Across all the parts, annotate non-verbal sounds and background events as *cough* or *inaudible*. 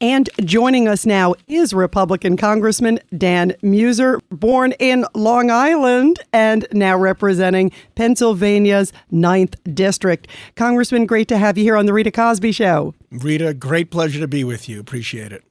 And joining us now is Republican Congressman Dan Meuser, born in Long Island and now representing Pennsylvania's 9th District. Congressman, great to have you here on The Rita Cosby Show. Rita, great pleasure to be with you. Appreciate it.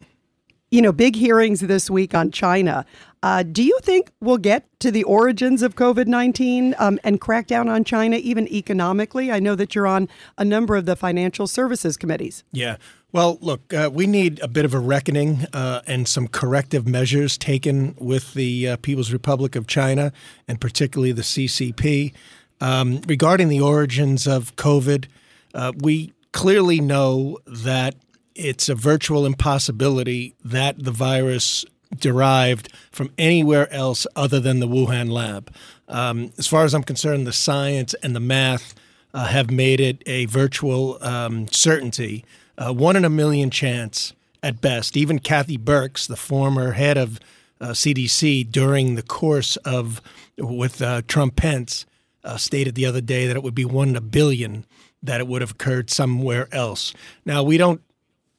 You know, big hearings this week on China. Uh, do you think we'll get to the origins of COVID 19 um, and crack down on China, even economically? I know that you're on a number of the financial services committees. Yeah. Well, look, uh, we need a bit of a reckoning uh, and some corrective measures taken with the uh, People's Republic of China and particularly the CCP. Um, regarding the origins of COVID, uh, we clearly know that it's a virtual impossibility that the virus derived from anywhere else other than the Wuhan lab. Um, as far as I'm concerned, the science and the math uh, have made it a virtual um, certainty, uh, one in a million chance at best. Even Kathy Birx, the former head of uh, CDC, during the course of with uh, Trump Pence, uh, stated the other day that it would be one in a billion that it would have occurred somewhere else. Now we don't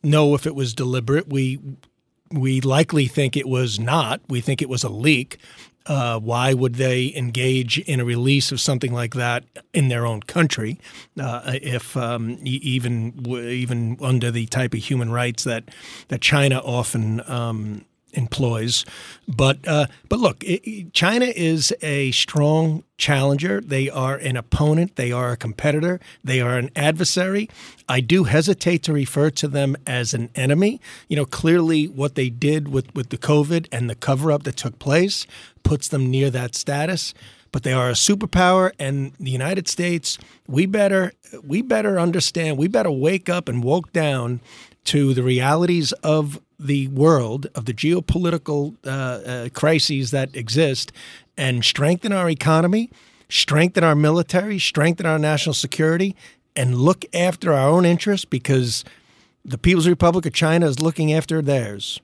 know if it was deliberate. We we likely think it was not. We think it was a leak. Uh, why would they engage in a release of something like that in their own country, uh, if um, even even under the type of human rights that that China often um, employs. But uh, but look, it, China is a strong challenger. They are an opponent. They are a competitor. They are an adversary. I do hesitate to refer to them as an enemy. You know, clearly what they did with with the COVID and the cover up that took place puts them near that status. But they are a superpower, and the United States. We better we better understand. We better wake up and woke down to the realities of the world, of the geopolitical uh, uh, crises that exist, and strengthen our economy, strengthen our military, strengthen our national security, and look after our own interests because the People's Republic of China is looking after theirs.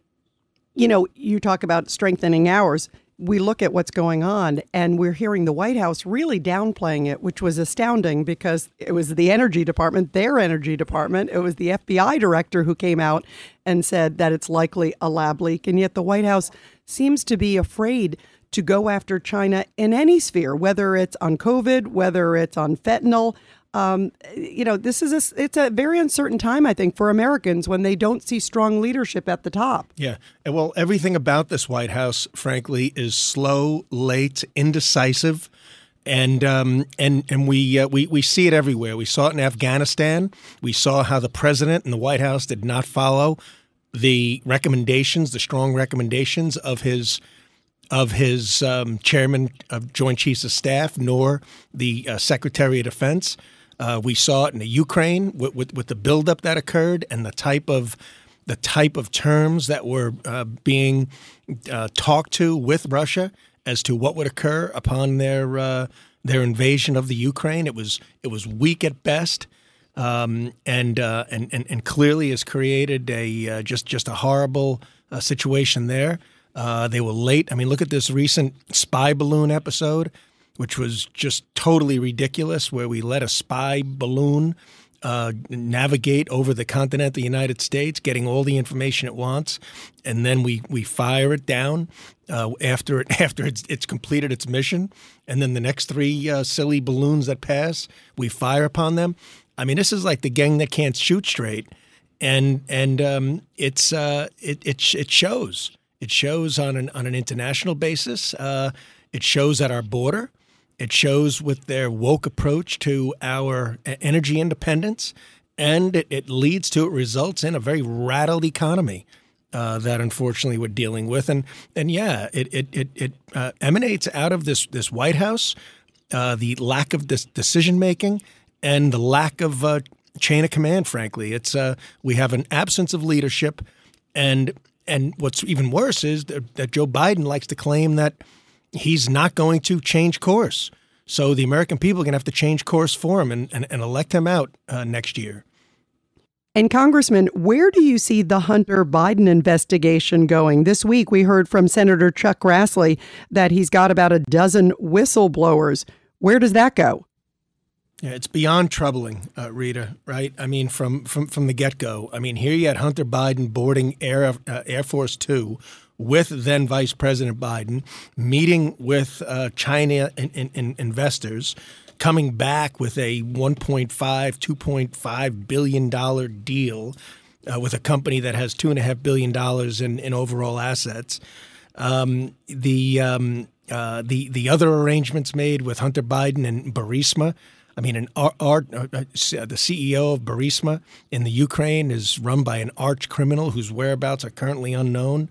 You know, you talk about strengthening ours we look at what's going on and we're hearing the White House really downplaying it, which was astounding because it was the Energy Department, their Energy Department. It was the FBI director who came out and said that it's likely a lab leak. And yet the White House seems to be afraid to go after China in any sphere, whether it's on COVID, whether it's on fentanyl um, you know, this is a, it's a very uncertain time, I think, for Americans when they don't see strong leadership at the top. Yeah. Well, everything about this White House, frankly, is slow, late, indecisive. And um, and and we uh, we we see it everywhere. We saw it in Afghanistan. We saw how the president and the White House did not follow the recommendations, the strong recommendations of his of his um, chairman of Joint Chiefs of Staff, nor the uh, Secretary of Defense. Uh, we saw it in the Ukraine with, with, with, the buildup that occurred and the type of the type of terms that were uh, being uh, talked to with Russia as to what would occur upon their uh, their invasion of the Ukraine. It was it was weak at best, um, and, uh, and and and clearly has created a uh, just just a horrible situation there. they were late. I mean, look at this recent spy balloon episode which was just totally ridiculous, where we let a spy balloon uh, navigate over the continent the United States, getting all the information it wants, and then we we fire it down uh, after it *laughs* after it's, it's completed its mission, and then the next three uh, silly balloons that pass, we fire upon them. I mean, this is like the gang that can't shoot straight, and and um, it's uh, it it it shows. It shows on an on an international basis. Uh, it shows at our border. It shows with their woke approach to our energy independence, and it, it leads to, it results in a very rattled economy. Uh, that unfortunately we're dealing with, and and yeah, it it it, it uh, emanates out of this this White House, uh, the lack of this decision making and the lack of uh, chain of command. Frankly, it's uh, we have an absence of leadership and and what's even worse is that, that Joe Biden likes to claim that he's not going to change course. So the American people are going to have to change course for him and, and, and elect him out uh, next year. And Congressman, where do you see the Hunter Biden investigation going? This week we heard from Senator Chuck Grassley that he's got about a dozen whistleblowers. Where does that go? Yeah, it's beyond troubling, uh, Rita. Right? I mean, from from from the get go. I mean, here you had Hunter Biden boarding Air uh, Air Force Two with then Vice President Biden, meeting with uh, China in, in, in investors, coming back with a 1.5, 2.5 billion dollar deal uh, with a company that has two and a half billion dollars in, in overall assets. Um, the um, uh, the the other arrangements made with Hunter Biden and Burisma. I mean, an art, art uh, uh the CEO of Burisma in the Ukraine is run by an arch criminal whose whereabouts are currently unknown.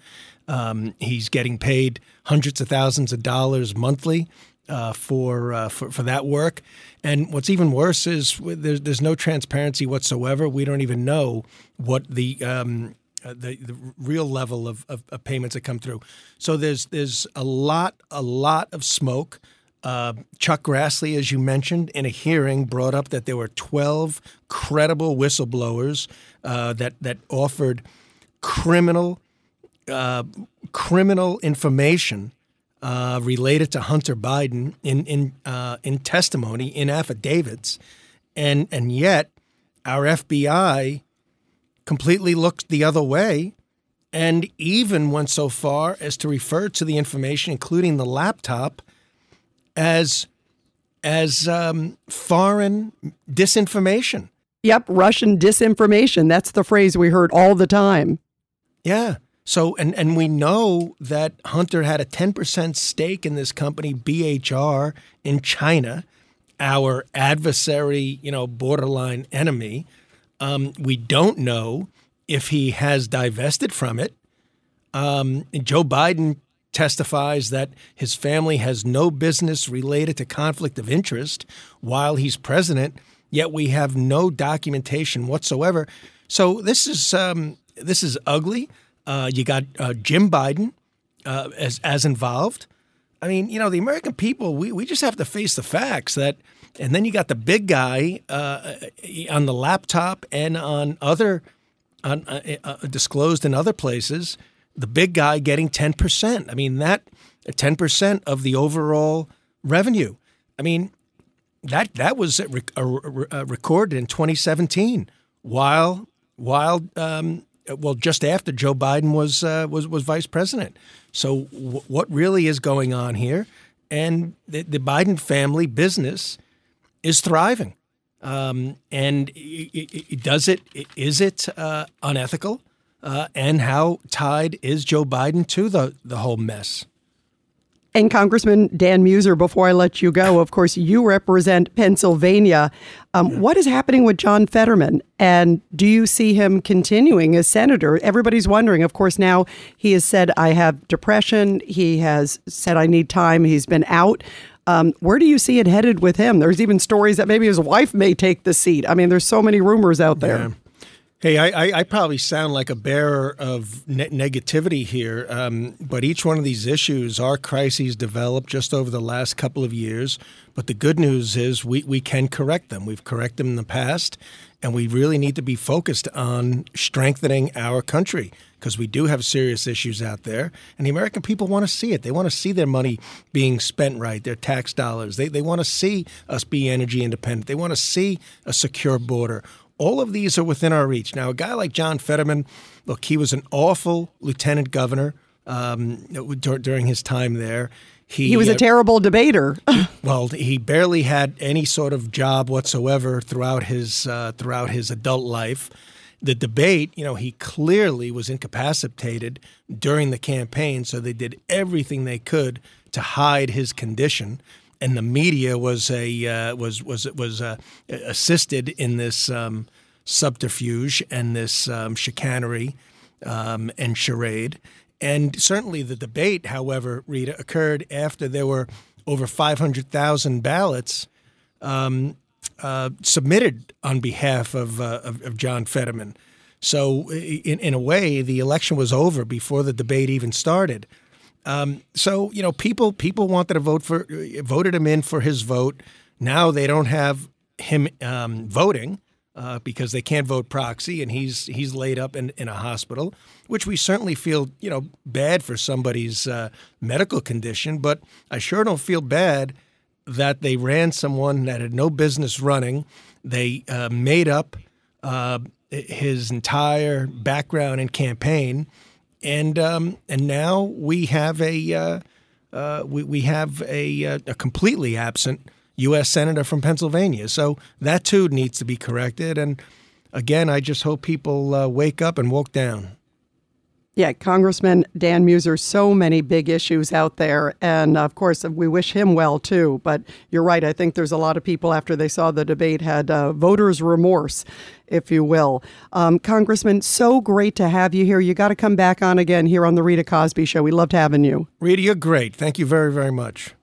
Um, he's getting paid hundreds of thousands of dollars monthly uh, for, uh, for for that work. And what's even worse is there's there's no transparency whatsoever. We don't even know what the um, uh, the, the real level of, of, of, payments that come through. So there's there's a lot a lot of smoke. Uh, Chuck Grassley, as you mentioned, in a hearing, brought up that there were 12 credible whistleblowers uh, that that offered criminal uh, criminal information uh, related to Hunter Biden in in uh, in testimony in affidavits, and and yet our FBI completely looked the other way, and even went so far as to refer to the information, including the laptop, as as um, foreign disinformation. Yep, Russian disinformation. That's the phrase we heard all the time. Yeah. So, and, and we know that Hunter had a 10% stake in this company, BHR, in China, our adversary, you know, borderline enemy. Um, we don't know if he has divested from it. Um, Joe Biden testifies that his family has no business related to conflict of interest while he's president, yet we have no documentation whatsoever. So this is um, this is ugly. Uh, you got uh, Jim Biden uh, as as involved. I mean, you know, the American people, we, we just have to face the facts that, and then you got the big guy uh, on the laptop and on other, on uh, uh, disclosed in other places, the big guy getting 10%. I mean, that 10% of the overall revenue. I mean, that that was recorded in 2017 while while um, well, just after Joe Biden was uh, was was vice president. So, w- what really is going on here? And the, the Biden family business is thriving. Um, and it, it, does it? Is it uh, unethical? Uh, and how tied is Joe Biden to the the whole mess? And Congressman Dan Meuser, before I let you go, of course, you represent Pennsylvania. Um, yeah. What is happening with John Fetterman? And do you see him continuing as senator? Everybody's wondering. Of course, now he has said, I have depression. He has said, I need time. He's been out. Um, where do you see it headed with him? There's even stories that maybe his wife may take the seat. I mean, there's so many rumors out there. Yeah. Hey, I, I, probably sound like a bearer of ne- negativity here, um, but each one of these issues are crises developed just over the last couple of years. But the good news is we, we can correct them. We've corrected them in the past, and we really need to be focused on strengthening our country because we do have serious issues out there, and the American people want to see it. They want to see their money being spent right, their tax dollars. They, they want to see us be energy independent. They want to see a secure border all of these are within our reach. Now, a guy like John Fetterman, look, he was an awful lieutenant governor um, during his time there. He, he was a uh, terrible debater. *laughs* well, he barely had any sort of job whatsoever throughout his uh, throughout his adult life. The debate, you know, he clearly was incapacitated during the campaign, so they did everything they could to hide his condition and the media was a uh, was was was uh, assisted in this um, subterfuge and this um, chicanery um, and charade. And certainly the debate, however, Rita, occurred after there were over 500,000 ballots um, uh, submitted on behalf of, uh, of, of John Fetterman. So, in, in a way, the election was over before the debate even started. Um, so, you know, people people wanted to vote for, voted him in for his vote. Now they don't have him um, voting uh, because they can't vote proxy, and he's he's laid up in, in a hospital, which we certainly feel you know bad for somebody's uh, medical condition. But I sure don't feel bad that they ran someone that had no business running. They uh, made up uh, his entire background and campaign, and um, and now we have a uh, uh, we we have a, a completely absent U.S. senator from Pennsylvania. So that too needs to be corrected. And again, I just hope people uh, wake up and woke down. Yeah, Congressman Dan Meuser, so many big issues out there. And of course, we wish him well too. But you're right. I think there's a lot of people after they saw the debate had uh, voters' remorse, if you will. Um, Congressman, so great to have you here. You got to come back on again here on The Rita Cosby Show. We loved having you. Rita, you're great. Thank you very, very much.